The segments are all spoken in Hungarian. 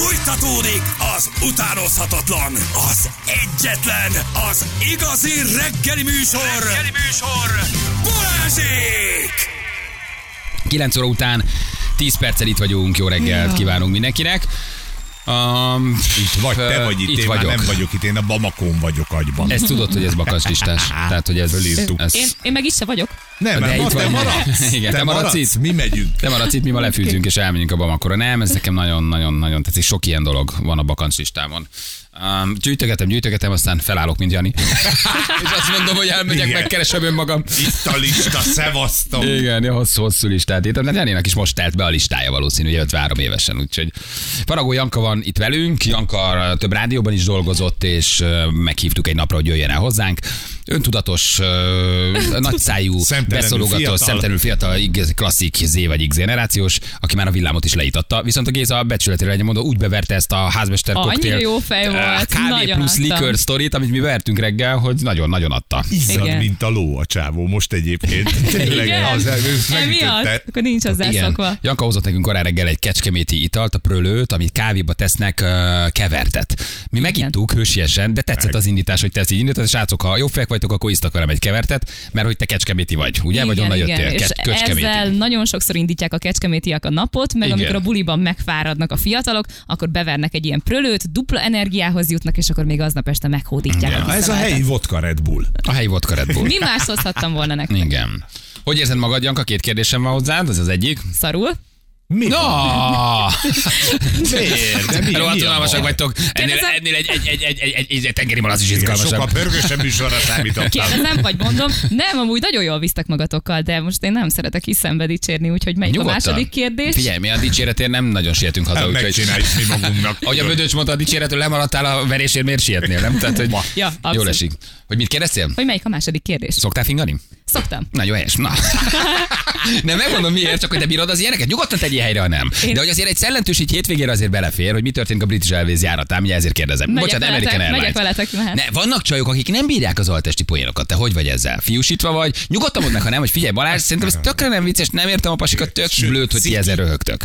Fújtatódik az utánozhatatlan, az egyetlen, az igazi reggeli műsor. Reggeli műsor. Balázsék! 9 óra után 10 perccel itt vagyunk, jó reggelt kívánunk mindenkinek. Um, Itt vagy te vagy itt, itt én vagyok. már nem vagyok itt, én a Bamakón vagyok agyban. Ezt tudod, hogy ez bakancslistás. Tehát, hogy ez Fölírtuk. Ez, Én, én meg is se vagyok. Nem, De mert itt te maradsz. Igen, te maradsz itt. Mi megyünk. te maradsz itt, mi ma lefűzünk és elmegyünk a Bamakora. Nem, ez nekem nagyon-nagyon-nagyon tetszik. Sok ilyen dolog van a bakancslistámon. Um, gyűjtögetem, gyűjtögetem, aztán felállok, mint Jani. és azt mondom, hogy elmegyek, Igen. megkeresem önmagam. Itt a lista, szevasztom. Igen, ja, hosszú, hosszú listát írtam. Hát Janinak is most telt be a listája valószínű, hogy 53 évesen, úgyhogy Faragó Janka van itt velünk, Janka több rádióban is dolgozott, és meghívtuk egy napra, hogy jöjjön el hozzánk. Öntudatos, ö, nagyszájú, Szemtelenül beszólogató, fiatal. szemtelenül fiatal, igaz- klasszik Z vagy X generációs, aki már a villámot is leítatta. Viszont a Géza becsületére legyen mondva, úgy beverte ezt a házmester Annyira koktél. jó fej ö, volt, Kávé nagyon plusz adtam. liquor sztorit, amit mi bevertünk reggel, hogy nagyon-nagyon adta. Izzad, Igen. mint a ló a csávó most egyébként. Tényleg, Igen? az, ez Emiatt? Akkor nincs hozzá Igen. szokva. Janka hozott nekünk korán reggel egy kecskeméti italt, a prölőt, amit kávéba tesznek uh, kevertet. Mi megittuk hősiesen, de tetszett az indítás, hogy te ezt így indítod, és srácok, ha jó fejek vagytok, akkor isztak velem egy kevertet, mert hogy te kecskeméti vagy, ugye? vagy onnan jöttél? És Kecskeméti. ezzel nagyon sokszor indítják a kecskemétiak a napot, meg Igen. amikor a buliban megfáradnak a fiatalok, akkor bevernek egy ilyen prölőt, dupla energiához jutnak, és akkor még aznap este meghódítják. Ja, a ez a helyi vodka Red Bull. A helyi vodka Red Bull. Mi más hozhattam volna nektek? Igen. Hogy érzed magad, Janka? Két kérdésem van hozzád, ez az egyik. Szarul? Mi? No! Miért? De mi, Rohadt mi a unalmasak baj? vagytok. Ennél, Kérdezem? ennél egy, egy, egy, egy, egy, egy, egy tengeri malac is izgalmasabb. sokkal pörgősebb műsorra számítottam. Kérdezem, vagy mondom, nem, amúgy nagyon jól visztek magatokkal, de most én nem szeretek hiszembe dicsérni, úgyhogy melyik a második kérdés? Figyelj, mi a dicséretért nem nagyon sietünk haza, úgyhogy... megcsináljuk mi magunknak. Ahogy a Bödöcs mondta, a dicséretől lemaradtál a verésért, miért sietnél, nem? Tehát, hogy. Ja, jól abszolút. esik. Hogy mit kérdeztél? Hogy melyik a második kérdés? Szoktál fingani? Szoktam. Na jó helyes, na. Nem megmondom miért, csak hogy te bírod az ilyeneket, nyugodtan tegyél helyre, ha nem. Én- De hogy azért egy szellentős így hétvégére azért belefér, hogy mi történik a British Airways járatán, ugye ezért kérdezem. Megyek Bocsánat, veletek, American megyek Airlines. veletek, mehet. Ne, vannak csajok, akik nem bírják az altesti poénokat. Te hogy vagy ezzel? Fiúsítva vagy? Nyugodtan mondd meg, ha nem, hogy figyelj Balázs, szerintem ez tökre nem vicces, nem értem a pasikat, tök blőd, hogy ti ezzel röhögtök.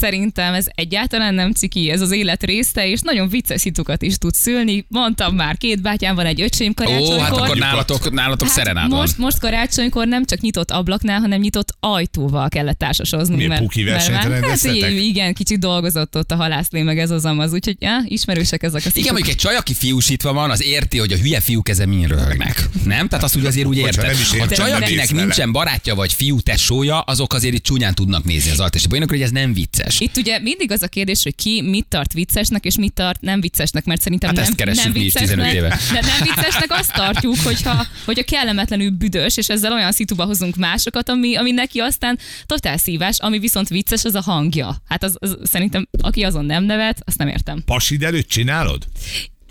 Szerintem ez egyáltalán nem ciki, ez az élet része, és nagyon vicces szitukat is tud szülni. Mondtam már, két bátyám van, egy öcsém Ó, karácsonykor. hát akkor nálatok, nálatok Hát most, most karácsonykor nem csak nyitott ablaknál, hanem nyitott ajtóval kellett társasozni. Milyen versenyt hát, így, igen, kicsit dolgozott ott a halászlé, meg ez az amaz, úgyhogy ja, ismerősek ezek a Igen, szituk. mondjuk egy csaj, aki fiúsítva van, az érti, hogy a hülye fiúk ezen min röhögnek. Nem? Tehát azt úgy azért úgy érted. A értem, csaj, akinek nincsen barátja vagy fiú tesója, azok azért itt csúnyán tudnak nézni az altesti poénokra, hogy ez nem vicces. Itt ugye mindig az a kérdés, hogy ki mit tart viccesnek, és mit tart nem viccesnek, mert szerintem Hát nem, ezt keressük nem mi is 15 viccesnek, éve. De nem viccesnek azt tartjuk, hogyha, hogyha kellemetlenül büdös, és ezzel olyan szituba hozunk másokat, ami, ami neki aztán totál szívás, ami viszont vicces, az a hangja. Hát az, az, szerintem, aki azon nem nevet, azt nem értem. Pasid előtt csinálod?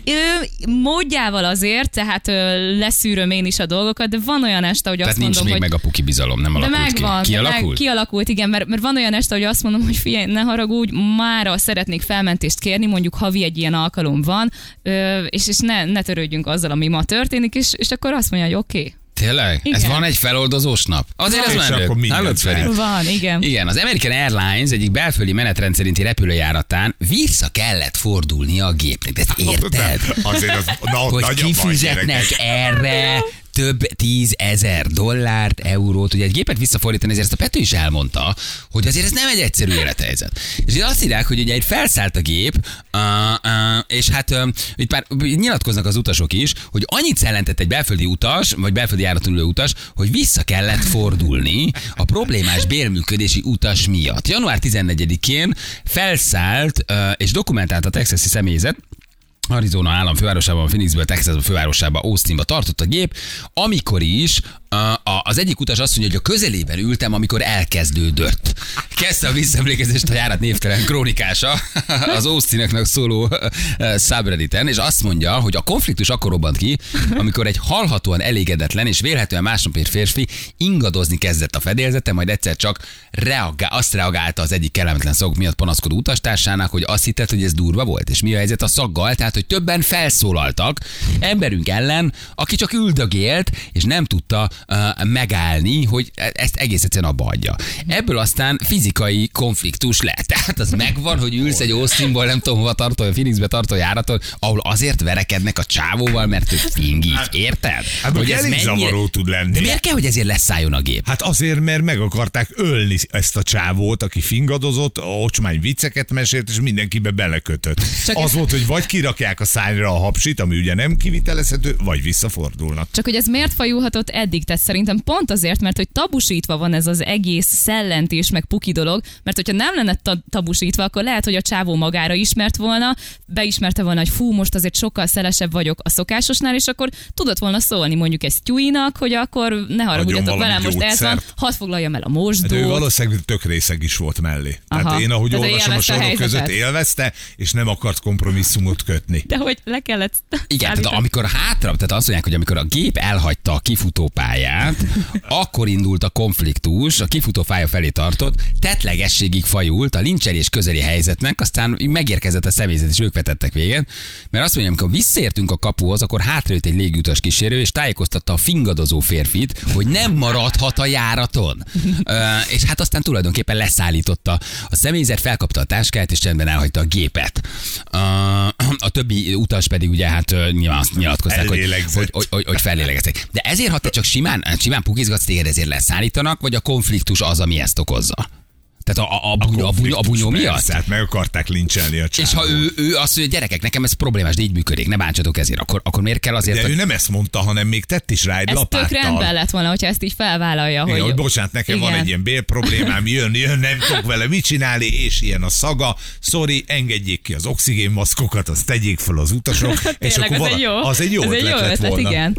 Ö, módjával azért, tehát ö, leszűröm én is a dolgokat, de van olyan este, hogy Tehát azt nincs mondom, még hogy meg a puki bizalom, nem de alakult megvan, ki. de meg, Kialakult? kialakult, igen, mert, mert van olyan este, hogy azt mondom, hogy figyelj, ne haragudj, mára szeretnék felmentést kérni, mondjuk havi egy ilyen alkalom van, ö, és, és ne, ne törődjünk azzal, ami ma történik, és, és akkor azt mondja, hogy oké. Okay. Tényleg? Ez Igen. van egy feloldozós nap? Azért ez És menő. akkor Hallod, Feri? Van, igen. Igen, az American Airlines egyik belföldi menetrend szerinti repülőjáratán vissza kellett fordulnia a gépnek. De ezt érted? Azért az na, hogy nagy a baj, kifizetnek erre több tízezer dollárt, eurót, ugye egy gépet visszafordítani, ezért ezt a Pető is elmondta, hogy azért ez nem egy egyszerű élethelyzet. És azt írják, hogy ugye egy felszállt a gép, uh, uh, és hát uh, itt már nyilatkoznak az utasok is, hogy annyit szellentett egy belföldi utas, vagy belföldi járaton ülő utas, hogy vissza kellett fordulni a problémás bérműködési utas miatt. Január 14-én felszállt uh, és dokumentált a texasi személyzet, Arizona állam fővárosában, Phoenixből, Texas fővárosába, Austinba tartott a gép, amikor is a, az egyik utas azt mondja, hogy a közelében ültem, amikor elkezdődött. Kezdte a visszaemlékezést a járat névtelen krónikása az Austineknek szóló subredditen, és azt mondja, hogy a konfliktus akkor robbant ki, amikor egy halhatóan elégedetlen és vélhetően másnapért férfi ingadozni kezdett a fedélzete, majd egyszer csak reagál, azt reagálta az egyik kellemetlen szagok miatt panaszkodó utastársának, hogy azt hittett, hogy ez durva volt. És mi a helyzet a szaggal? Tehát, hogy többen felszólaltak emberünk ellen, aki csak üldögélt, és nem tudta megállni, hogy ezt egész egyszerűen abba hagyja. Ebből aztán fizikai konfliktus lett. Tehát az megvan, hogy ülsz egy Austinból, nem tudom hova tartó, a Phoenixbe tartó járaton, ahol azért verekednek a csávóval, mert ő fingik. Érted? Hát hogy elég zavaró tud lenni. De miért kell, hogy ezért leszálljon a gép? Hát azért, mert meg akarták ölni ezt a csávót, aki fingadozott, ocsmány vicceket mesélt, és mindenkibe belekötött. Csak az ez- volt, hogy vagy kirakják a szányra a hapsit, ami ugye nem kivitelezhető, vagy visszafordulnak. Csak hogy ez miért fajulhatott eddig? Tehát szerintem pont azért, mert hogy tabusítva van ez az egész szellentés, meg puki dolog, mert hogyha nem lenne ta- tabusítva, akkor lehet, hogy a csávó magára ismert volna, beismerte volna, hogy fú, most azért sokkal szelesebb vagyok a szokásosnál, és akkor tudott volna szólni mondjuk egy Stewie-nak, hogy akkor ne haragudjatok velem, most ez van, hadd foglaljam el a Hát ő mosdót. valószínűleg tök részeg is volt mellé. Tehát Aha. én, ahogy Tehát ő olvasom a sorok között, élvezte, és nem akart kompromisszumot kötni. De hogy le kellett Igen, tehát szállítani. amikor hátra, tehát azt mondják, hogy amikor a gép elhagyta a kifutópályát, akkor indult a konfliktus, a kifutópálya felé tartott, tetlegességig fajult a lincselés közeli helyzetnek, aztán megérkezett a személyzet, és ők vetettek véget. Mert azt mondja, amikor visszaértünk a kapuhoz, akkor hátrajött egy légutas kísérő, és tájékoztatta a fingadozó férfit, hogy nem maradhat a járaton. Ö, és hát aztán tulajdonképpen leszállította a személyzet, felkapta a táskát, és csendben elhagyta a gépet. Ö, a többi utas pedig ugye hát nyilván azt nyilatkozták, hogy, hogy, hogy, hogy fellélegeztek. De ezért, ha te csak simán, simán pukizgatsz, téged ezért leszállítanak, vagy a konfliktus az, ami ezt okozza? Tehát a, a, a, bunyó, a, bunyó, a bunyó miatt? Persze, hát meg akarták lincselni a csávót. És ha ő, ő azt mondja, gyerekek, nekem ez problémás, de így működik, ne bántsatok ezért, akkor, akkor miért kell azért, De hogy ő nem ezt mondta, hanem még tett is rá egy Ez tök lapáttal. rendben lett volna, hogyha ezt így felvállalja, Igen, hogy... hogy bocsánat, nekem van Igen. egy ilyen bérproblémám, jön, jön, nem tudok vele mit csinálni, és ilyen a szaga. Sorry, engedjék ki az oxigénmaszkokat, azt tegyék fel az utasok. és Tényleg, akkor ez egy jó, az egy jó ez ötlet, egy jó lett ötlet, volna. igen.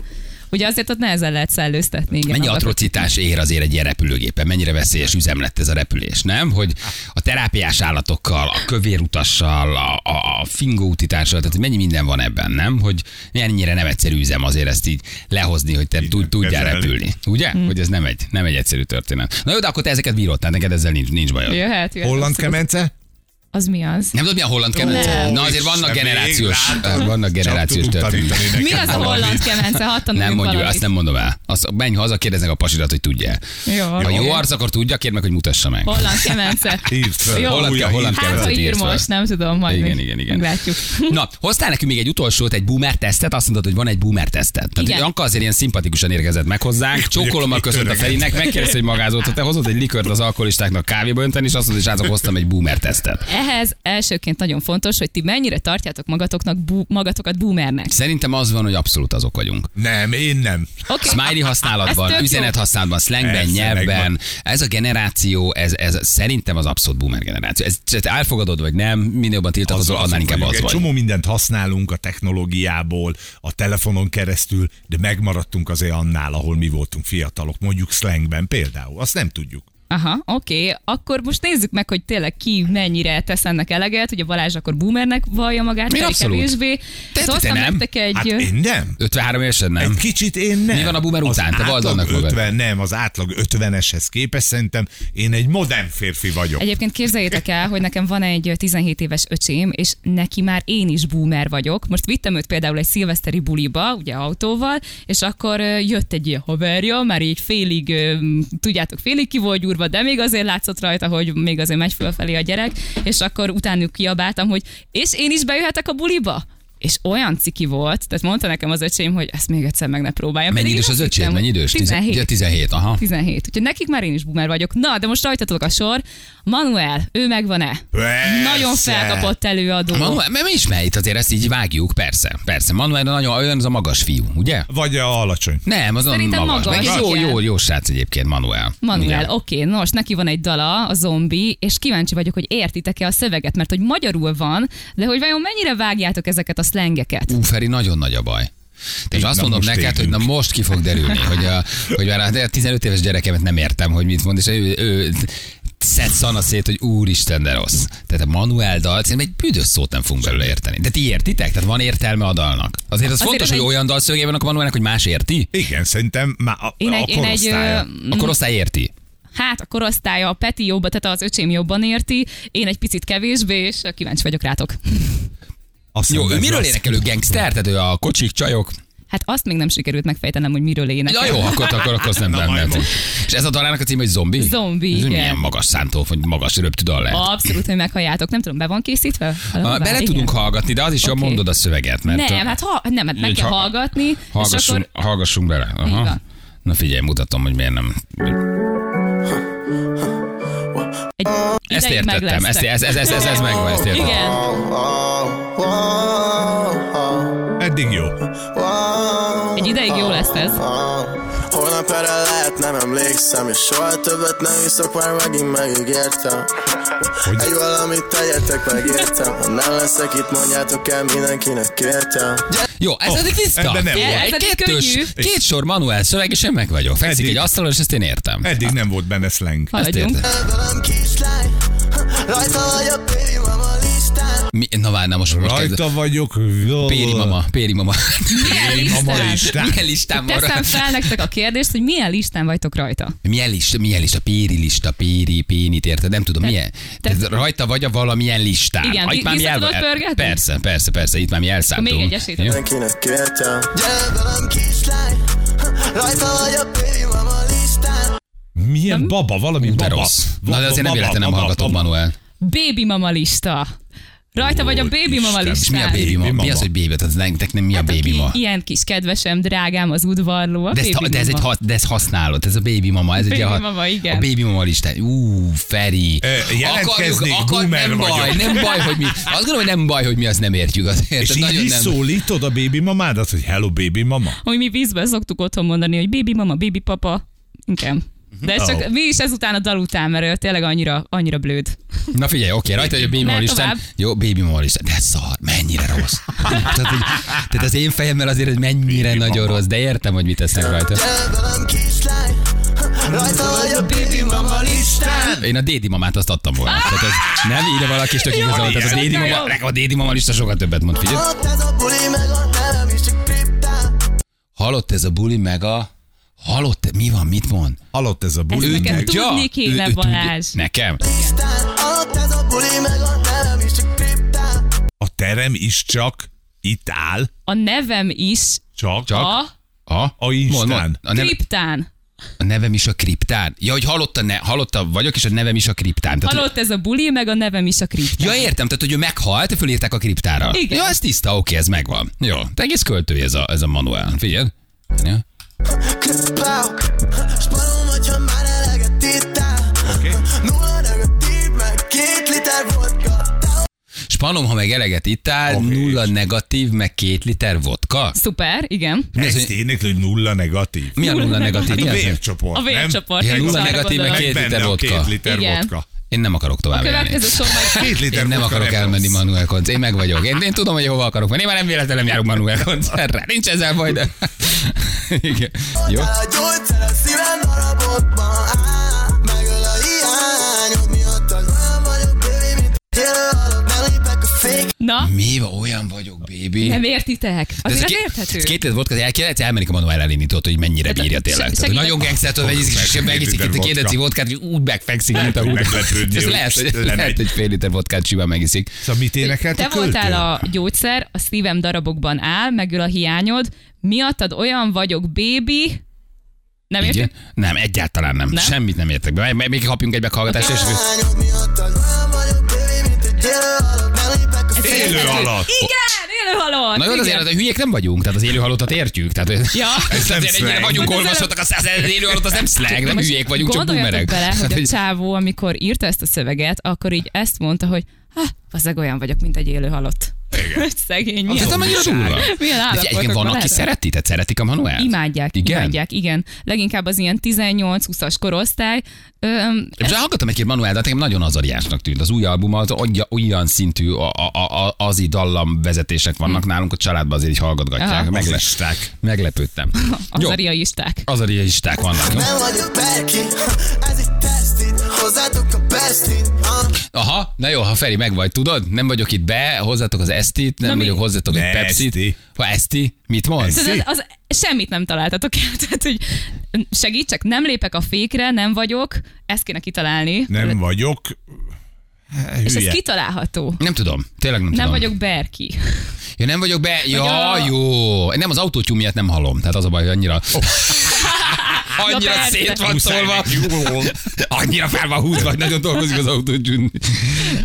Ugye azért ott nehezen lehet szellőztetni. Igen, Mennyi atrocitás ér azért egy ilyen repülőgépen? Mennyire veszélyes üzem lett ez a repülés, nem? Hogy a terápiás állatokkal, a kövérutassal, a, a, a fingóutitással, tehát hogy mennyi minden van ebben, nem? Hogy ennyire nem egyszerű üzem azért ezt így lehozni, hogy te tud, tudjál kezelni. repülni. Ugye? Hm. Hogy ez nem egy, nem egy egyszerű történet. Na jó, de akkor te ezeket bírod, tehát neked ezzel nincs, nincs bajod. Jöhet, jöhet. Holland kemence? Az mi az? Nem tudod, mi a holland kemence? Nem. Na azért vannak generációs, még látod? vannak generációs történetek. Mi az a holland kemence? Hadd Nem mondjuk, valamit. azt nem mondom el. Azt menj haza, kérdeznek a pasirat, hogy tudja. Jó. Ha jó arc, akkor tudja, kérd meg, hogy mutassa meg. Holland kemence. Hívd fel. Jó. Holland, Újra holland Hát, kemencet ha ír most, nem tudom, majd Igen, igen, igen. meglátjuk. Na, hoztál nekünk még egy utolsót, egy boomer tesztet, azt mondtad, hogy van egy boomer tesztet. Tehát Igen. Janka azért ilyen szimpatikusan érkezett meg hozzánk, csókolommal köszönt a. Ferinek, megkérdezte, hogy magázott, te hozott egy likört az alkoholistáknak kávéba önteni, és azt mondta, hogy hoztam egy boomer tesztet. Ehhez elsőként nagyon fontos, hogy ti mennyire tartjátok magatoknak bú, magatokat boomernek. Szerintem az van, hogy abszolút azok vagyunk. Nem, én nem. Okay. Smiley használatban, Ez üzenet használatban, slangben, Persze, nyelvben. Ez a generáció, ez, ez szerintem az abszolút boomer generáció. Ez, ez elfogadod, vagy nem, minél jobban tiltakozol, annál inkább vagyunk. az vagy. csomó mindent használunk a technológiából, a telefonon keresztül, de megmaradtunk azért annál, ahol mi voltunk fiatalok, mondjuk slangben például. Azt nem tudjuk. Aha, oké. Okay. Akkor most nézzük meg, hogy tényleg ki mennyire tesz ennek eleget. Ugye Balázs akkor boomernek vallja magát, Én abszolút. kevésbé. Te- Szóval te hoztam nem? nektek egy... Hát én nem. 53 évesen nem. Egy kicsit én nem. Mi van a boomer Az után? Te vald átlag annak magad. 50, nem, az átlag 50-eshez képest szerintem én egy modern férfi vagyok. Egyébként képzeljétek el, hogy nekem van egy 17 éves öcsém, és neki már én is boomer vagyok. Most vittem őt például egy szilveszteri buliba, ugye autóval, és akkor jött egy ilyen haverja, már így félig, tudjátok, félig ki volt gyúrva, de még azért látszott rajta, hogy még azért megy fölfelé a gyerek, és akkor utánuk kiabáltam, hogy és én is bejöhetek a buliba? És olyan ciki volt, tehát mondta nekem az öcsém, hogy ezt még egyszer meg ne próbáljam. Mennyi idős az hittem, Mennyi idős? 17. Tizen- 17, aha. 17. Úgyhogy nekik már én is boomer vagyok. Na, de most rajtatok a sor. Manuel, ő megvan-e? Persze. Nagyon felkapott előadó. Manuel, mert mi ismer itt azért ezt így vágjuk, persze, persze. Manuel nagyon olyan, az a magas fiú, ugye? Vagy a alacsony. Nem, az a Szerintem magas. magas, Meg egy jó, jó, jó srác egyébként, Manuel. Manuel, oké, nos, neki van egy dala, a zombi, és kíváncsi vagyok, hogy értitek-e a szöveget, mert hogy magyarul van, de hogy vajon mennyire vágjátok ezeket a szlengeket? Ú, Feri, nagyon nagy a baj. És azt mondom neked, hogy na most ki fog derülni, hogy, a, hogy már a 15 éves gyerekemet nem értem, hogy mit mond, és ő, ő szed szana szét, hogy úristen, de rossz. Tehát a Manuel dal, szerintem egy büdös szót nem fogunk belőle érteni. De ti értitek? Tehát van értelme a dalnak. Azért az Azért fontos, hogy egy- olyan vannak a Manuelnek, hogy más érti? Igen, szerintem már a, Én a egy, én egy korosztálya. ö, A korosztály érti. hát a korosztálya, a Peti jobban, tehát az öcsém jobban érti, én egy picit kevésbé, és kíváncsi vagyok rátok. Azt Jó, ő miről az- énekelő gangster? Tehát ő a kocsik, csajok. Hát azt még nem sikerült megfejtenem, hogy miről énekel. Ja, jó, akkor, akkor, akkor nem Na, benne. majd most. És ez a dalának a címe, hogy zombi? Zombi, Ez igen. Milyen magas szántó, vagy magas röptű dal lehet. Abszolút, hogy meghalljátok. Nem tudom, be van készítve? Bele igen. tudunk hallgatni, de az is, hogy Oké. mondod a szöveget. Mert Nem, hát, ha, nem, hát meg kell ha- hallgatni, hallgassunk, akkor hallgassunk bele. Aha. Na figyelj, mutatom, hogy miért nem. Egy Ezt értettem, ezt, ez, ez, ez, ez, ez megvan, ezt értettem. Igen. Eddig jó. Egy ideig jó lesz ez. Holnap erre lehet nem emlékszem És soha többet nem iszok, már megint megígértem Hogy? Egy valamit tegyetek, megértem Ha nem leszek itt, mondjátok el mindenkinek kértem Jó, ez eddig tiszta. ebben nem volt. egy Ez eddig kettős, könnyű. két sor manuál szöveg, és én meg vagyok. Fekszik egy asztalon, és ezt én értem. Eddig nem volt benne slang. Ezt értem. Rajta vagy a Mi, na várj, na most, most. Rajta vagyok. Péri mama, Péri mama. Milyen mama listán? Milyen listán van? Teszem fel nektek a kérdést, hogy milyen listán vagytok rajta. Milyen lista, milyen lista, péri lista, péri, pénit, érted? Nem tudom, milyen. te- Te, rajta vagy a valamilyen listán. Igen, Ah, itt már mi vissza el- tudod pörgetni? Persze, persze, persze, itt már mi elszálltunk. Akkor még egy esélyt Jó? Mindenkinek kértem Gyere velem kislány Rajta vagy a baby mama listán Milyen baba, valami Ú, baba. rossz. Na, de azért nem véletlen nem hallgatom. Manuel. Baby mama lista. Rajta vagy a baby mama Isten, És mi a listán. baby mama? Mi az, hogy baby? Tehát nektek nem mi a Hát, baby aki mama? Ilyen kis kedvesem, drágám, az udvarló. A De, ezt, baby de, ez egy, de ezt használod, ez a baby mama. Ez Baby egy a, mama, igen. A baby mama listán. Ú, Feri. Ö, jelentkeznék, boomer nem baj, vagyok. nem baj, hogy mi. Azt gondolom, hogy nem baj, hogy mi azt nem értjük azért. És Tehát így nagyon nem. szólítod a baby mamádat, hogy hello baby mama? Hogy mi vízben szoktuk otthon mondani, hogy baby mama, baby papa. Igen. De ez csak Oh. mi is ezután a dal után, mert ő tényleg annyira, annyira blőd. Na figyelj, oké, rajta, hogy a baby Mehet listán. Jó, baby mama listán. De szar, mennyire rossz. tehát, hogy, tehát az én fejemmel azért, hogy mennyire Baby nagyon mama. rossz, de értem, hogy mit tesznek rajta. Rajta vagy a baby mama listán Én a dédi mamát azt adtam volna. Tehát ez nem ide valaki is tök igaza volt. Tehát a dédi mama, a dédi mama lista sokat többet mond, figyelj. Ott ez a buli, meg a nevem is csak kriptán Halott ez a buli, meg a... Halott, mi van, mit mond? Halott ez a buli. Ezt neked meg- tudni kéne, tudja- Balázs. Nekem? Ott ez a buli, meg a nevem is csak kriptán A terem is csak itt áll. A nevem is Csak. Csak? a A? A Instán. A, neve, kriptán. a nevem is a kriptán. Ja, hogy hallotta, ne, hallotta vagyok, és a nevem is a kriptán. Tehát, Halott ez a buli, meg a nevem is a kriptán. Ja, értem, tehát, hogy ő meghalt, fölírták a kriptára. Igen. Ja, ez tiszta, oké, ez megvan. Jó, te egész költői ez a, ez a manuál. Figyelj. Ja. Klippál Sparom, hogyha már eleget ittál Oké. Nulla negatív, meg két liter vodka Spanom, ha meg eleget ittál, Oké. nulla negatív, meg két liter vodka. Szuper, igen. Mi hogy- énekli, hogy nulla negatív. Mi a nulla negatív? Hát Mi a vércsoport, A vércsoport. Ja, nulla negatív, meg két liter vodka. két liter Igen. vodka. Én nem akarok tovább élni. Két liter Én nem akarok elmenni. Manuel koncert. Én meg vagyok. Én, én tudom, hogy hova akarok menni. Én már nem véletlenül nem járok Manuel koncertre. Nincs ezzel baj, de... Igen. Jó. Megöl a hiányod miattad Olyan vagyok, baby, mint Nem a Na, Mi van, olyan vagyok, baby. nem értitek? Ez két- érthető. ez Két liter vodka, el kell, elmenik a Manuel elindítani, tudod, hogy mennyire Tehát, bírja tényleg. Tehát, hogy nagyon tudod, megiszik, és Meg- megiszik itt liter két deci vodkát, és úgy megfekszik, mint a húd. Ez hogy lehet, hogy, hogy fél liter vodkát simán megiszik. Szóval mit énekelt Te a voltál a gyógyszer, a szívem darabokban áll, megöl a hiányod, miattad olyan vagyok, baby. Nem érted? Nem, egyáltalán nem. Nem? Semmit nem értek be. Még- Még kapjunk egy meghallgatást, és... élő halott. Igen, élő halott. Na jó, azért a hülyék nem vagyunk, tehát az élő halottat értjük. Tehát, Ja. Ez nem azért vagyunk olvasottak, az, az élő halott az nem slang, nem hülyék vagyunk, csak gondoljatok boomerek. bele, hogy a csávó, amikor írta ezt a szöveget, akkor így ezt mondta, hogy ha, olyan vagyok, mint egy élő halott. Igen. Szegény, milyen, Ez mennyire durva. milyen állapotokban van, aki szereti, tehát szeretik a Manuel? Imádják, Igen? imádják, igen. Leginkább az ilyen 18-20-as korosztály. Öm, És hallgattam egy-két Manuel, de nekem nagyon azariásnak tűnt. Az új album az olyan, olyan szintű a, a, a, azi dallam vezetések vannak nálunk, a családban azért így hallgatgatják. Aha. Megle, Azisták. meglepődtem. az Jó, ariaisták. azariaisták vannak. Nem vagyok perki Ez itt Hozzátok a Ah. Aha, na jó, ha Feri meg vagy, tudod? Nem vagyok itt be, hozzátok az Estit, nem vagyok hozzátok egy Pepsit. Esti. Ha Esti, mit mond? Tehát az, az, semmit nem találtatok el. Tehát, hogy segítsek, nem lépek a fékre, nem vagyok, ezt kéne kitalálni. Nem vagyok. És ez Hülye. kitalálható. Nem tudom, tényleg nem, Nem tudom. vagyok Berki. Ja, nem vagyok be. Ja, jó. Nem, az autótyú miatt nem hallom. Tehát az a baj, hogy annyira... Annyira persze. szét van neki. Annyira fel van húzva, hogy nagyon dolgozik az autótyún.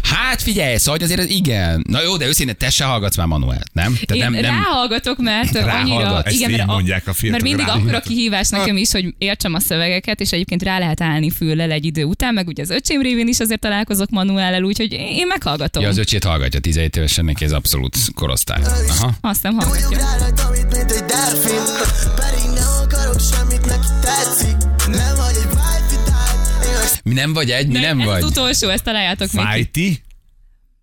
Hát figyelj, szóval hogy azért ez igen. Na jó, de őszintén te se hallgatsz már Manuelt, nem? Tehát Én nem, nem, ráhallgatok, mert annyira... Ráhallgat. Ezt így mert, a- mondják a fiatalok, Mert mindig ráhallgat. akkora kihívás nekem is, hogy értsem a szövegeket, és egyébként rá lehet állni füllel egy idő után, meg ugye az öcsém révén is azért találkozok Manuellel, úgyhogy én meghallgatom. Ja, az öcsét hallgatja, 17 évesen neki ez abszolút korosztály. Aha. Azt nem hallgatja. Pedig nem akarok semmit, neki tetszik Nem vagy egy wifi type meg Mi nem vagy egy, mi nem ez vagy. az utolsó, ezt találjátok ki. Fájti?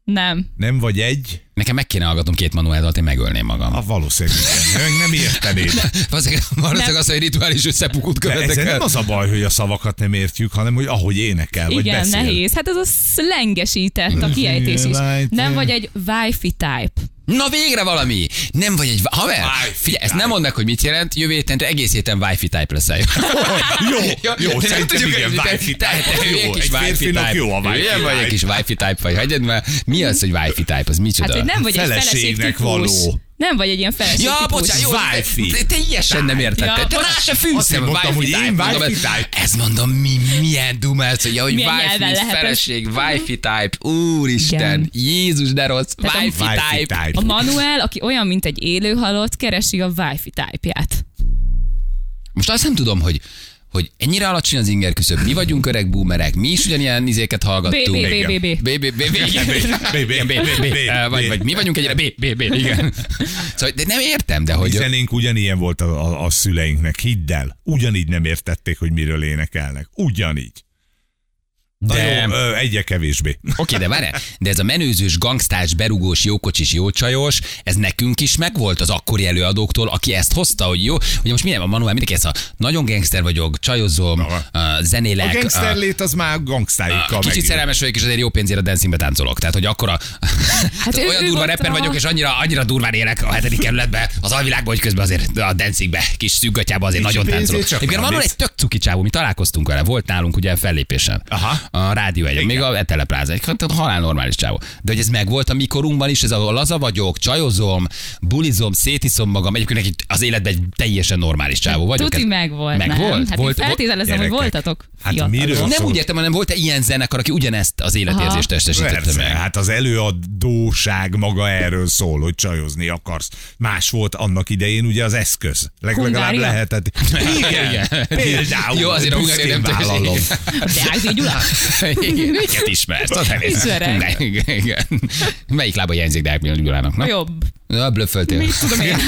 Nem. Nem vagy egy? Nekem meg kéne hallgatom két Manuel dalt, én megölném magam. A valószínűleg. Meg nem értenéd. Valószínűleg az, hogy rituális összepukut követek el. nem az a baj, hogy a szavakat nem értjük, hanem hogy ahogy énekel, vagy Igen, beszél. nehéz. Hát ez a szlengesített a kiejtés is. Nem vagy egy wifi type. Na végre valami! Nem vagy egy... Haver, figyelj, ezt type. nem mondd meg, hogy mit jelent, jövő héten egész héten Wi-Fi type leszel. Jó, jó, nem szerintem tudjuk, igen, Wi-Fi type. Jó, egy férfinak type. jó a Wi-Fi Ilyen vagy egy type. kis Wi-Fi type vagy, hagyjad már. Mi az, hogy Wi-Fi type? Az micsoda? Hát, hogy nem vagy egy feleség Feleségnek való. Nem vagy egy ilyen feleség Ja, típus. bocsánat, jó, Wi-Fi. te, te ilyesen nem érted. Ja, te, rá se fűztem Azt mondtam, hogy én Wi-Fi ez- type. Ez mondom, mi, milyen duma ez, hogy, hogy Wi-Fi, feleség, Wi-Fi type, úristen, Jézus, de rossz, Wi-Fi type. type. A Manuel, aki olyan, mint egy élő halott, keresi a wifi type-ját. Most azt nem tudom, hogy hogy ennyire alacsony az inger küszöb, mi vagyunk öreg boomerek, mi is ugyanilyen izéket hallgattunk. B, B, B, B, B. B, B, B, B. B, Eh, Vagy, vagy mi vagyunk egyre B, B, B, igen. Szóval, de nem értem, de hogy... Zenénk ugyanilyen volt a, a, a szüleinknek, hidd el. Ugyanígy nem értették, hogy miről énekelnek. Ugyanígy. De De- jó, egyre kevésbé. Oké, de várj, de ez a menőzős, gangstás, berugós, jókocsis, jócsajos, ez nekünk is megvolt az akkori előadóktól, aki ezt hozta, hogy jó, ugye most minden a Manuel, mindenki ezt a nagyon gangster vagyok, csajozom, uh, zenélek, A uh, gangsterlét az már gangstáikkal Kicsit megint. szerelmes vagyok, és azért jó pénzért a dancingbe táncolok. Tehát, hogy akkor a... hát ő- olyan ő durva rapper a- vagyok, és annyira, annyira durván élek a hetedik kerületbe, az alvilágban, hogy közben azért a dancingbe, kis szűkgatyába azért Kicsi nagyon táncolok. Egyébként van egy tök cuki csávó, mi találkoztunk vele, volt nálunk ugye fellépésen. Aha. A rádió egy, még a telepláza, egy hát halál normális csávó. De hogy ez megvolt a mikorunkban is, ez a laza vagyok, csajozom, bulizom, szétiszom magam, egyébként neki az életben egy teljesen normális csávó vagyok. Tuti megvolt, Meg nem? volt? Hát volt, feltételezem, hogy voltatok Hát miről nem szól? úgy értem, hanem volt-e ilyen zenekar, aki ugyanezt az életérzést testesítette meg? hát az előadóság maga erről szól, hogy csajozni akarsz. Más volt annak idején ugye az eszköz. Leg, legalább lehetett. Igen, például. Jó, azért a hungária nem vállalom. Deákdi Gyula? Igen, az elég. Ismerem. De- igen. Melyik lába hiányzik Deák Milan Gyulának? Na? Jobb. Na, blöfföltél. Mit tudom én?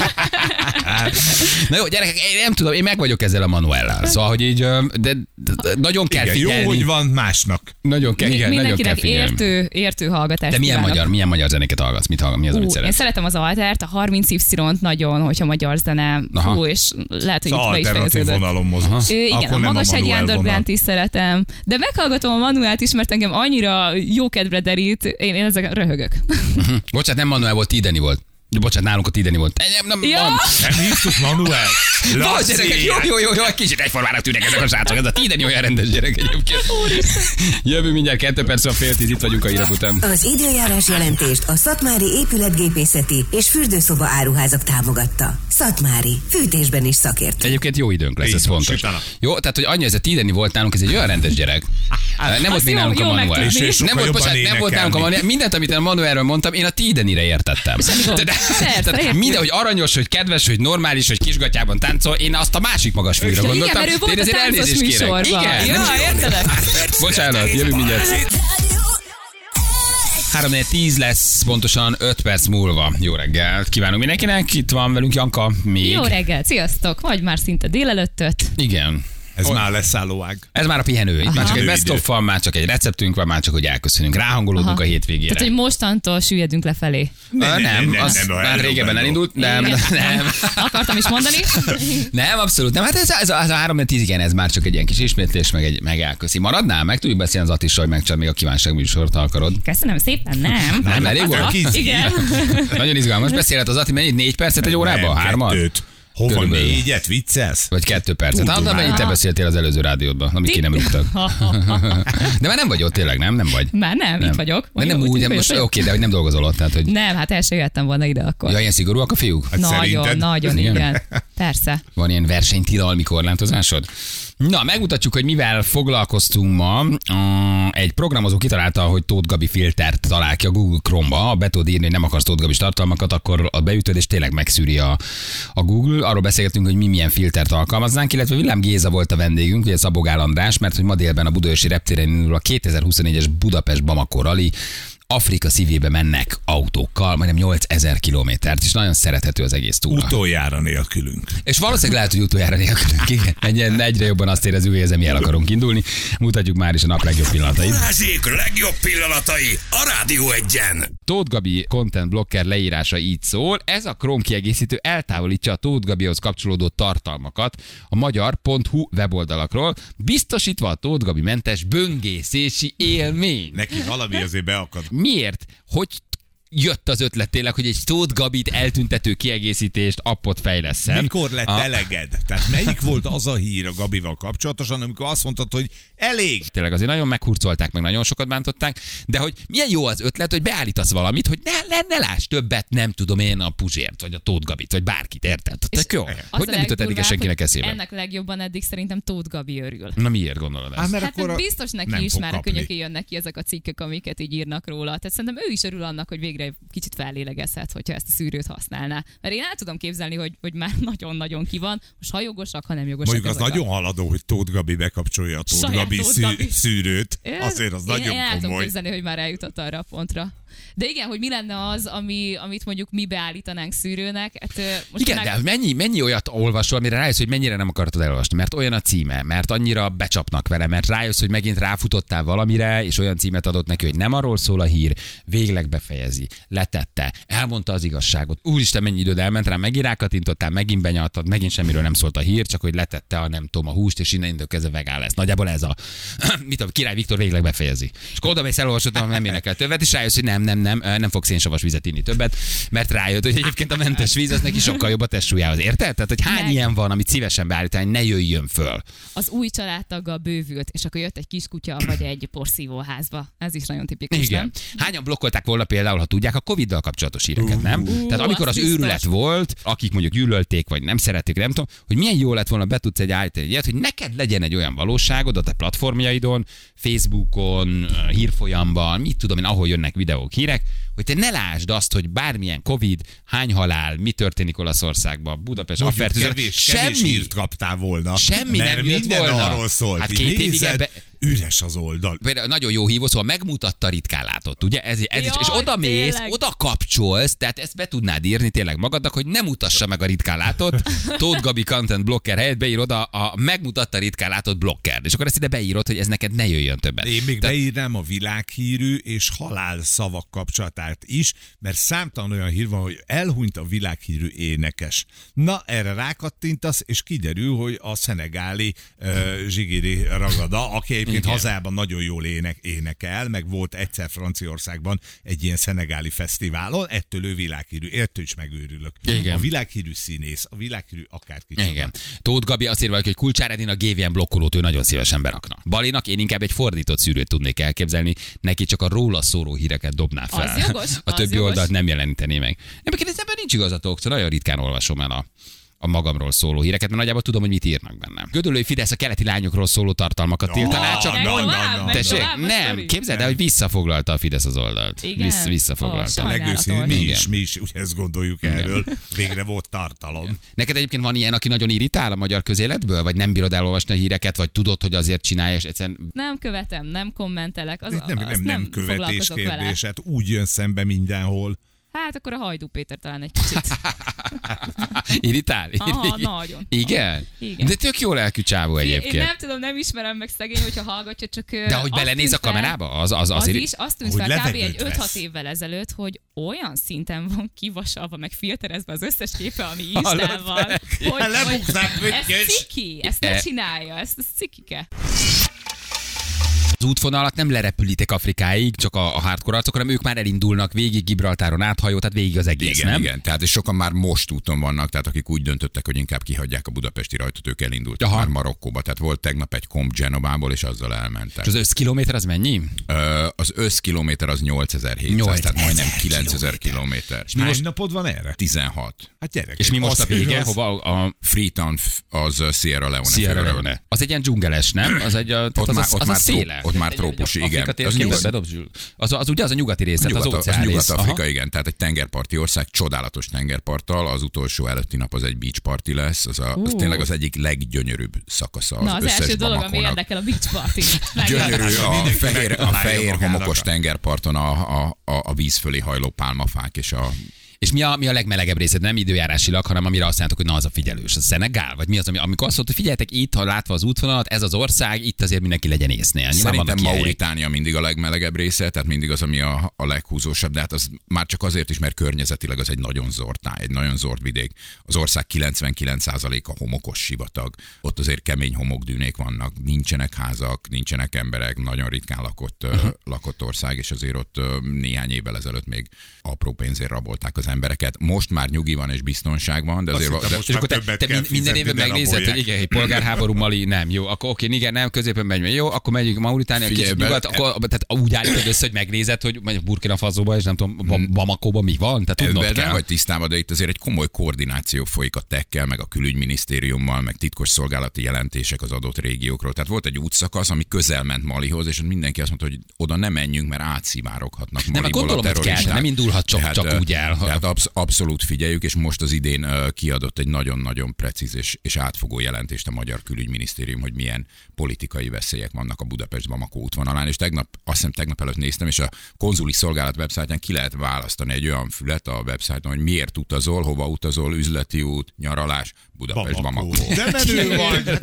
Na jó, gyerekek, én nem tudom, én meg vagyok ezzel a Manuellel. Szóval, hogy így, ö, de, de, de nagyon kell Igen, figyelni. jó, hogy van másnak. Nagyon kell, igen, nagyon kell Mindenkinek figyelni. értő, értő hallgatást Te milyen kívánok. magyar, milyen magyar zenéket hallgatsz? Mit hallgatsz? Mi az, amit Ú, én szeretsz? szeretem az altert, a 30 y nagyon, hogyha magyar zene. Aha. Fú, és lehet, hogy Az itt be is fejeződött. vonalon mozogsz. Ő, igen, Akkor a nem magas egy underground is szeretem, de meghallgatom a Manuelt is, mert engem annyira jó kedvre derít, én, én ezek röhögök. Bocsánat, nem Manuel volt, Tideni volt. De bocsánat, nálunk a Tideni volt. Nem, nem, Ja! nem. Nem hívtuk Manuel? Vagy Laci, gyerekek, jó, jó, jó, jó, kicsit egyformának tűnnek ezek a srácok. Ez a Tideni olyan rendes gyerek egyébként. Jövő mindjárt kettő perc, a fél tíz, itt vagyunk a hírek után. Az időjárás jelentést a Szatmári épületgépészeti és fürdőszoba áruházak támogatta. Szatmári, fűtésben is szakértő. Egyébként jó időnk lesz, Így ez fontos. süt a nap. Jó, tehát hogy annyi, ez a Tideni volt nálunk, ez egy olyan rendes gyerek. Nem volt még nálunk a Manuel. Nem volt, bocsánat, nem volt nálunk a. Manuel. Mindent, amit a Manuelről mondtam, én a Tidenire értettem. tehát értjük. minden, hogy aranyos, hogy kedves, hogy normális, hogy kisgatyában táncol, én azt a másik magas fűre Ja, igen, gondoltam. mert ő volt a táncos műsorban. Igen, értelek? Bocsánat, jövő mindjárt. 3 10 lesz pontosan 5 perc múlva. Jó reggelt kívánunk mindenkinek. Itt van velünk Janka még. Jó reggel, sziasztok! Vagy már szinte délelőttöt. Igen. Ez már leszállóág. Ez már a pihenő. Itt már csak egy best of van, már csak egy receptünk van, már csak hogy elköszönünk. Ráhangolódunk Aha. a hétvégére. Tehát, hogy mostantól süllyedünk lefelé. nem, ne, nem, ne, az nem, már régebben elindult, nem, nem. Akartam is mondani. Nem, abszolút nem. Hát ez, ez, a- ez a 3 10 igen, ez már csak egy ilyen kis ismétlés, meg, egy, meg elköszi. Maradnál? Meg tudjuk beszélni az Attissal, hogy megcsinálod még a kívánság műsort, ha akarod. Köszönöm szépen, nem. Nem, elég volt? Igen. Nagyon izgalmas. Beszélhet az Atti, mennyi? Négy percet egy órába? Hármat? kettőt. Hova Körülbelül. négyet, viccelsz? Vagy kettő percet. Tudom, Hát, amennyit te beszéltél az előző rádiódban, amit ki nem rúgtak. De már nem vagy ott tényleg, nem? Nem vagy. Már nem, itt vagyok. De nem úgy, de most vagyok. oké, de hogy nem dolgozol ott, tehát hogy... Nem, hát el se jöttem volna ide akkor. Ja, ilyen szigorúak a fiúk? Hát nagyon, szerinted? nagyon, Igen? igen. Persze. Van ilyen versenytilalmi korlátozásod? Na, megmutatjuk, hogy mivel foglalkoztunk ma. Egy programozó kitalálta, hogy Tóth Gabi filtert talál ki a Google Chrome-ba. Be tudod írni, hogy nem akarsz Tóth Gabis tartalmakat, akkor a beütöd, és tényleg megszűri a, a Google. Arról beszélgetünk, hogy mi milyen filtert alkalmaznánk, illetve Villám Géza volt a vendégünk, ugye Szabogál András, mert hogy ma délben a Budaörsi reptéren indul a 2024-es Budapest Bamako Rally. Afrika szívébe mennek autókkal, majdnem 8000 kilométert, és nagyon szerethető az egész túra. Utoljára nélkülünk. És valószínűleg lehet, hogy utoljára nélkülünk. Igen. Egyre, egyre jobban azt érezzük, hogy ezen mi el akarunk indulni. Mutatjuk már is a nap legjobb pillanatait. Balázsék legjobb pillanatai a Rádió egyen. Tóth Gabi content blocker leírása így szól. Ez a Chrome kiegészítő eltávolítja a Tóth Gabihoz kapcsolódó tartalmakat a magyar.hu weboldalakról, biztosítva a Tóth Gabi mentes böngészési élmény. Neki valami azért beakad. Miért? Hogy jött az ötlet tényleg, hogy egy Tóth Gabit eltüntető kiegészítést, appot fejleszem. Mikor lett A- eleged? Tehát melyik volt az a hír a Gabival kapcsolatosan, amikor azt mondtad, hogy elég? tényleg azért nagyon meghurcolták, meg nagyon sokat bántották, de hogy milyen jó az ötlet, hogy beállítasz valamit, hogy ne, ne, ne láss többet, nem tudom én a Puzsért, vagy a Tóth Gabit, vagy bárkit, érted? Tök jó. Hogy nem jutott eddig senkinek eszébe? Ennek legjobban eddig szerintem Tóth Gabi örül. Na miért gondolod ezt? mert Hát akkor biztos neki is már könyöké jönnek ki ezek a cikkek, amiket így írnak róla. Tehát szerintem ő is örül annak, hogy végre kicsit fellélegezhet, hogyha ezt a szűrőt használná. Mert én el tudom képzelni, hogy, hogy már nagyon-nagyon ki van. Most ha jogosak, ha nem jogosak. Mondjuk az ezek a- nagyon haladó, hogy Tóth Gabi bekapcsolja a Tóth Gabi, Tóth Gabi. szűrőt. Azért az én, nagyon én el tudom képzelni, hogy már eljutott arra a pontra. De igen, hogy mi lenne az, ami, amit mondjuk mi beállítanánk szűrőnek. Hát, most Igen, meg... de mennyi, mennyi olyat olvasol, amire rájössz, hogy mennyire nem akartad elolvasni, mert olyan a címe, mert annyira becsapnak vele, mert rájössz, hogy megint ráfutottál valamire, és olyan címet adott neki, hogy nem arról szól a hír, végleg befejezi, letette, elmondta az igazságot. Úristen, mennyi időd elment rá, megint rákatintottál, megint benyaltad, megint semmiről nem szólt a hír, csak hogy letette a nem tudom, a húst, és innen indul kezdve vegán lesz. Nagyjából ez a, mit tudom, Király Viktor végleg befejezi. És oda mész elolvasod, nem énekel többet, és rájössz, hogy nem, nem, nem, nem fog szénsavas vizet inni többet, mert rájött, hogy egyébként a mentes víz az neki sokkal jobb a testsúlyához. Érted? Tehát, hogy hány Meg- ilyen van, amit szívesen beállítani, ne jöjjön föl. az új családtaggal bővült, és akkor jött egy kiskutya vagy egy porszívóházba. Ez is nagyon tipikus, Igen. nem? Hányan blokkolták volna például, ha tudják, a Covid-dal kapcsolatos híreket, nem? Tehát amikor az az őrület volt, akik mondjuk gyűlölték, vagy nem szerették, nem tudom, hogy milyen jó lett volna be tudsz egy állítani egy ilyet, hogy neked legyen egy olyan valóságod a te platformjaidon, Facebookon, hírfolyamban, mit tudom én, ahol jönnek videók, hírek, hogy te ne lásd azt, hogy bármilyen Covid, hány halál, mi történik Olaszországban, Budapest, Mondjuk kevés, kevés semmi. hírt kaptál volna. Semmi mert nem jött minden volna. arról szólt. Hát két évig ebbe- üres az oldal. Például nagyon jó hívó, szóval megmutatta ritkán látott, ugye? Ez, ez is, és Jaj, oda mész, tényleg. oda kapcsolsz, tehát ezt be tudnád írni tényleg magadnak, hogy nem mutassa meg a ritkán látott. Tóth Gabi content blocker helyett beír oda a megmutatta ritkán látott blocker. És akkor ezt ide beírod, hogy ez neked ne jöjjön többet. Én még Tehát- beírnám a világhírű és halál szavak kapcsolatát is, mert számtalan olyan hír van, hogy elhunyt a világhírű énekes. Na, erre rákattintasz, és kiderül, hogy a szenegáli uh, Zsigiri Ragada, aki egyébként Igen. hazában nagyon jól ének, énekel, meg volt egyszer Franciaországban egy ilyen szenegáli fesztiválon, ettől ő világhírű, ettől is megőrülök. Igen. A világhírű színész, a világhírű akárki. Igen. Tóth Gabi azt írva, hogy Kulcsár Edin a GVM blokkolót ő nagyon szívesen berakna. Balinak én inkább egy fordított szűrőt tudnék elképzelni, neki csak a róla szóló híreket dobná fel. Az jogos, A többi jogos. oldalt nem jelenítené meg. Nem, ez ebben nincs igazatok, szóval nagyon ritkán olvasom el a a magamról szóló híreket, mert nagyjából tudom, hogy mit írnak benne. Gödöllői Fidesz a keleti lányokról szóló tartalmakat tiltaná, csak na, meg Tessék, tovább a nem, képzeld el, hogy visszafoglalta a Fidesz az oldalt. Igen? Vissz, visszafoglalta. Ó, Legőszintén mi is, mi is úgy ezt gondoljuk erről. Végre volt tartalom. Neked egyébként van ilyen, aki nagyon irritál a magyar közéletből, vagy nem bírod elolvasni a híreket, vagy tudod, hogy azért csinálja, és egyszerűen Nem követem, nem kommentelek. Az, nem, azt nem, nem követés foglalkozok vele. kérdés, hát úgy jön szembe mindenhol. Hát akkor a Hajdú Péter talán egy kicsit. irritál? Aha, nagyon. Igen? Igen. De tök jó lelkű csávó Én egyébként. nem tudom, nem ismerem meg szegény, hogyha hallgatja, csak De hogy belenéz a kamerába? Az, az, az, Az is, azt tűnt fel kb. egy levegőt 5-6 vesz. évvel ezelőtt, hogy olyan szinten van kivasalva, meg filterezve az összes képe, ami Instán van, hogy, hogy ez ciki, ezt ne E- csinálja, ezt, ez cikike. Az útvonalat nem lerepülitek Afrikáig, csak a, a hardcore arcok, hanem ők már elindulnak végig Gibraltáron áthajó, tehát végig az egész, Igen, nem? igen. Tehát és sokan már most úton vannak, tehát akik úgy döntöttek, hogy inkább kihagyják a budapesti rajtot, ők elindultak Aha. már Marokkóba. Tehát volt tegnap egy komp Genovából, és azzal elmentek. És az összkilométer az mennyi? Ö, az összkilométer az 8700, 8000 tehát majdnem 9000 kilométer. Hány napod van erre? 16. Hát gyerek. És mi most a vége? Hova? A Freetown az Sierra Leone. Sierra. Leone. Az egy ilyen dzsungeles, nem? Az egy a, tehát Ott az, már- az, ott az a már tró- széle. Ott már trópus, igen. Az nyugat- bedobsz, az, az, ugye az a nyugati része, az Nyugat, az óceán rész. Nyugat-Afrika, Aha. igen, tehát egy tengerparti ország, csodálatos tengerparttal, az utolsó előtti nap az egy beach party lesz, az, a, az tényleg az egyik leggyönyörűbb szakasza az, Na, az összes első dolog, ami Bamakónak. érdekel a beach party. Gyönyörű a fehér, a fehér homokos tengerparton a, a, a, a víz fölé hajló pálmafák és a És mi a, mi a legmelegebb részed? Nem időjárásilag, hanem amire azt mondjátok, hogy na az a figyelős. Az Szenegál? Vagy mi az, ami, amikor azt mondod, hogy figyeljetek itt, ha látva az útvonalat, ez az ország, itt azért mindenki legyen észnél. Szerintem. Mauritánia mindig a legmelegebb része, tehát mindig az, ami a, a leghúzósabb, de hát az már csak azért is, mert környezetileg az egy nagyon zord táj, egy nagyon zord vidék. Az ország 99%-a homokos sivatag, ott azért kemény homokdűnék vannak, nincsenek házak, nincsenek emberek, nagyon ritkán lakott, uh-huh. lakott ország, és azért ott néhány évvel ezelőtt még apró pénzért rabolták az embereket. Most már nyugi van és biztonság van, de azért... de, most És akkor te, te minden évben megnézed, hogy igen, egy polgárháború Mali, nem, jó, akkor oké, igen, nem, középen megy, jó, akkor megyünk Mauritánia, kicsit nyugat, akkor, tehát úgy állítod össze, hogy megnézed, hogy megy Burkina Faszóba, és nem tudom, Ba- Bamakóba mi van, tehát tudnod nem kell. vagy tisztában, de itt azért egy komoly koordináció folyik a tekkel, meg a külügyminisztériummal, meg titkos szolgálati jelentések az adott régiókról. Tehát volt egy útszakasz, ami közel ment Malihoz, és mindenki azt mondta, hogy oda nem menjünk, mert átszivároghatnak mert Maliból gondolom, a hogy kell, terroristák. nem indulhat csak- csak ö, úgy el. Tehát absz- abszolút figyeljük, és most az idén kiadott egy nagyon-nagyon precíz és, és átfogó jelentést a Magyar Külügyminisztérium, hogy milyen politikai veszélyek vannak a Budapest-Bamako útvonalán, és tegnap, azt hiszem tegnap előtt néztem, és a konzuli szolgálat websájtján ki lehet választani egy olyan fület a websájton, hogy miért utazol, hova utazol, üzleti út, nyaralás, Budapest, Bamako. De menő vagy.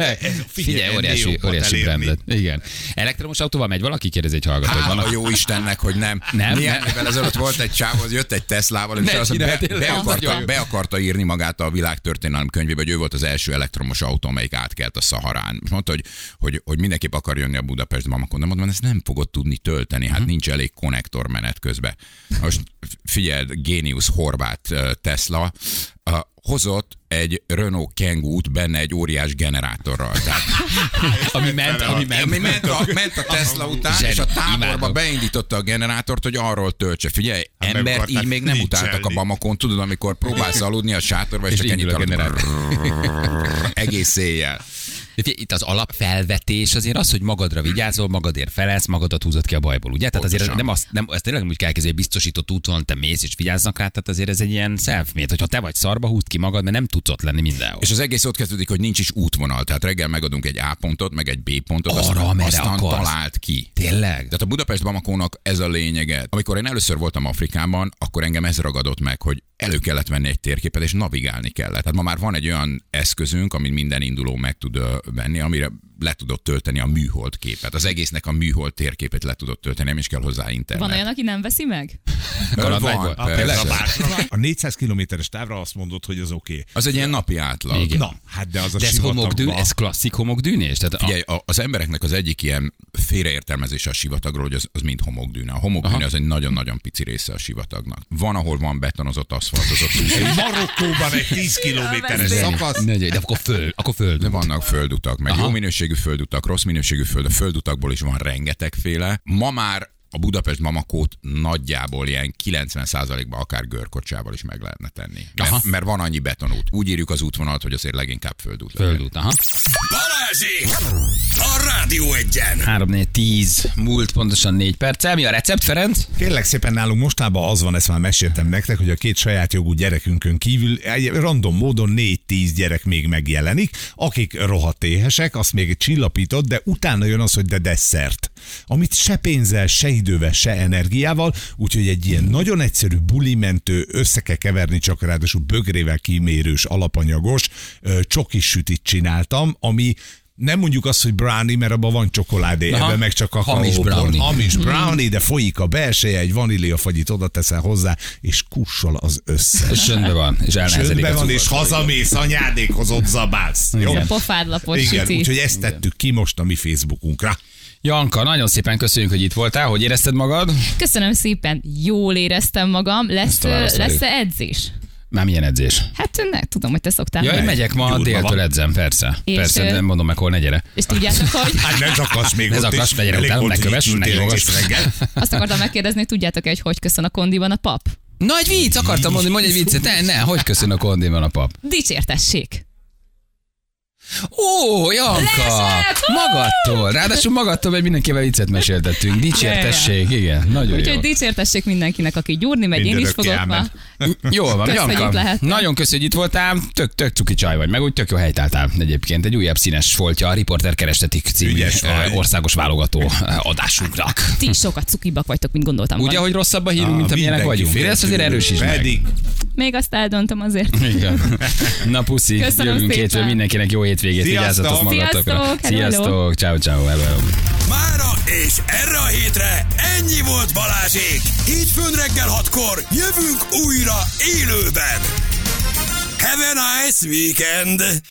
Figyelj, óriási, óriási brandet. Igen. Elektromos autóval megy valaki? Kérdez egy hallgató. Hála van a jó Istennek, hogy nem. Nem, Néhány nem. évvel ezelőtt volt egy csáv, az jött egy Teslával, és az be, be, akarta, be akarta írni magát a világtörténelem könyvébe, hogy ő volt az első elektromos autó, amelyik átkelt a Szaharán. És mondta, hogy, hogy, hogy mindenképp akar jönni a Budapest Bamakon, de mondom, ezt nem fogod tudni tölteni, Mhm. hát nincs elég konnektor menet közben. Most figyeld, géniusz horvát Tesla, uh, hozott egy Renault Kangoo-t benne egy óriás generátorral. Tehát Ami ment, ami ment. ami ment a, ment a Tesla után, Zseni, és a táborba imádom. beindította a generátort, hogy arról töltse. Figyelj, Hát embert így még nem utáltak a. Bamakon, tudod, amikor próbálsz aludni a sátorba, és, És csak ennyit a aludsz. Egész éjjel. Itt az alapfelvetés azért az, hogy magadra vigyázol, magadért felelsz, magadat húzod ki a bajból, ugye? Tehát azért nem azt, nem, ezt tényleg úgy kell elkezdeni, hogy biztosított úton te mész és vigyáznak rá, tehát azért ez egy ilyen self-made, hogyha te vagy szarba, húzd ki magad, mert nem tudsz ott lenni mindenhol. És az egész ott kezdődik, hogy nincs is útvonal. Tehát reggel megadunk egy A pontot, meg egy B pontot, Arra, aztán, aztán akarsz. talált ki. Tényleg? Tehát a Budapest Bamakónak ez a lényege. Amikor én először voltam Afrikában, akkor engem ez ragadott meg, hogy elő kellett venni egy térképet, és navigálni kellett. Tehát ma már van egy olyan eszközünk, amit minden induló meg tud venni, amire le tudott tölteni a műhold képet. Az egésznek a műhold térképet le tudott tölteni, nem is kell hozzá internet. Van olyan, aki nem veszi meg? Kalandvágyból? Van, A, a, bátra, a 400 kilométeres távra azt mondod, hogy az oké. Okay. Az egy ilyen napi átlag. Igen. Na, hát de az a De ez homokdűn, ez klasszik homokdűnés? Tehát a, Figyelj, a, az embereknek az egyik ilyen félreértelmezése a sivatagról, hogy az, az mind homokdűne. A homokdűne az egy nagyon-nagyon pici része a sivatagnak. Van, ahol van betonozott, aszfaltozott út, Marokkóban egy 10 kilométeres szakasz. Ne, de akkor föl, akkor föl. de vannak földutak, meg Aha. jó minőségű földutak, rossz minőségű föld, a földutakból is van rengetegféle. Ma már a Budapest Mamakót nagyjából ilyen 90%-ban akár görkocsával is meg lehetne tenni. Aha. Mert, mert van annyi betonút. Úgy írjuk az útvonalat, hogy azért leginkább földút. Földút, aha. Balázsi! A Rádió egyen! 3 4 10 múlt pontosan 4 perccel. Mi a recept, Ferenc? Kérlek szépen nálunk mostában az van, ezt már meséltem nektek, hogy a két saját jogú gyerekünkön kívül egy random módon 4-10 gyerek még megjelenik, akik rohadt éhesek, azt még csillapított, de utána jön az, hogy de desszert. Amit se pénzzel, se idővel, se energiával, úgyhogy egy ilyen nagyon egyszerű bulimentő, össze kell keverni, csak ráadásul bögrével kimérős, alapanyagos, csokis sütit csináltam, ami nem mondjuk azt, hogy brownie, mert abban van csokoládé, Aha. ebben meg csak a Hamis brownie. Hamis brownie, de folyik a belseje, egy vaníliafagyit oda teszel hozzá, és kussol az összes. És csöndben van, és elnehezedik a van, és hazamész, anyádékhoz ott zabálsz. Jó? Igen. Pofádlapos Igen, úgyhogy ezt tettük ki most a mi Facebookunkra. Janka, nagyon szépen köszönjük, hogy itt voltál. Hogy érezted magad? Köszönöm szépen, jól éreztem magam. Lesz, lesz edzés? Már milyen edzés? Hát ne, tudom, hogy te szoktál. Ja, én Megy. megyek ma Gyurma déltől van. edzem, persze. És, persze, ö, nem mondom meg, hol ne gyere. És tudjátok, hogy Hát ne zakass még Ne ott zakass, vegyél Elég utána, ne kövess, ne reggel. azt akartam megkérdezni, hogy tudjátok hogy hogy köszön a kondiban a pap? Nagy vicc, akartam mondani, mondj egy viccet. Ne, ne, hogy köszön a kondiban a pap? Dicsértessék. Ó, Janka! Magadtól. Ráadásul magadtól, mert mindenkivel viccet meséltettünk. Dicsértessék, igen. Nagyon Úgyhogy jó. dicsértessék mindenkinek, aki gyúrni megy, én is fogok ma. Jól van, Janka. Nagyon köszönjük, hogy itt voltál. Tök, tök cuki csaj vagy, meg úgy tök jó helytáltál egyébként. Egy újabb színes foltja a Riporter Kerestetik című eh, országos válogató adásunknak. Ti is sokat cukibak vagytok, mint gondoltam. Ugye, hogy rosszabb a hírünk, mint Ah, amilyenek mindenki vagyunk. fél Ezt azért erősíts meg. Pedig Még azt eldöntöm azért. Igen. Na puszi, Köszönöm jövünk hétfőn mindenkinek jó hétvégét, Sziasztok. vigyázzatok magatokra. Sziasztok, ciao ciao, hello. Mára és erre a hétre ennyi volt Balázsék. Hétfőn reggel hatkor jövünk újra élőben. Have a nice weekend!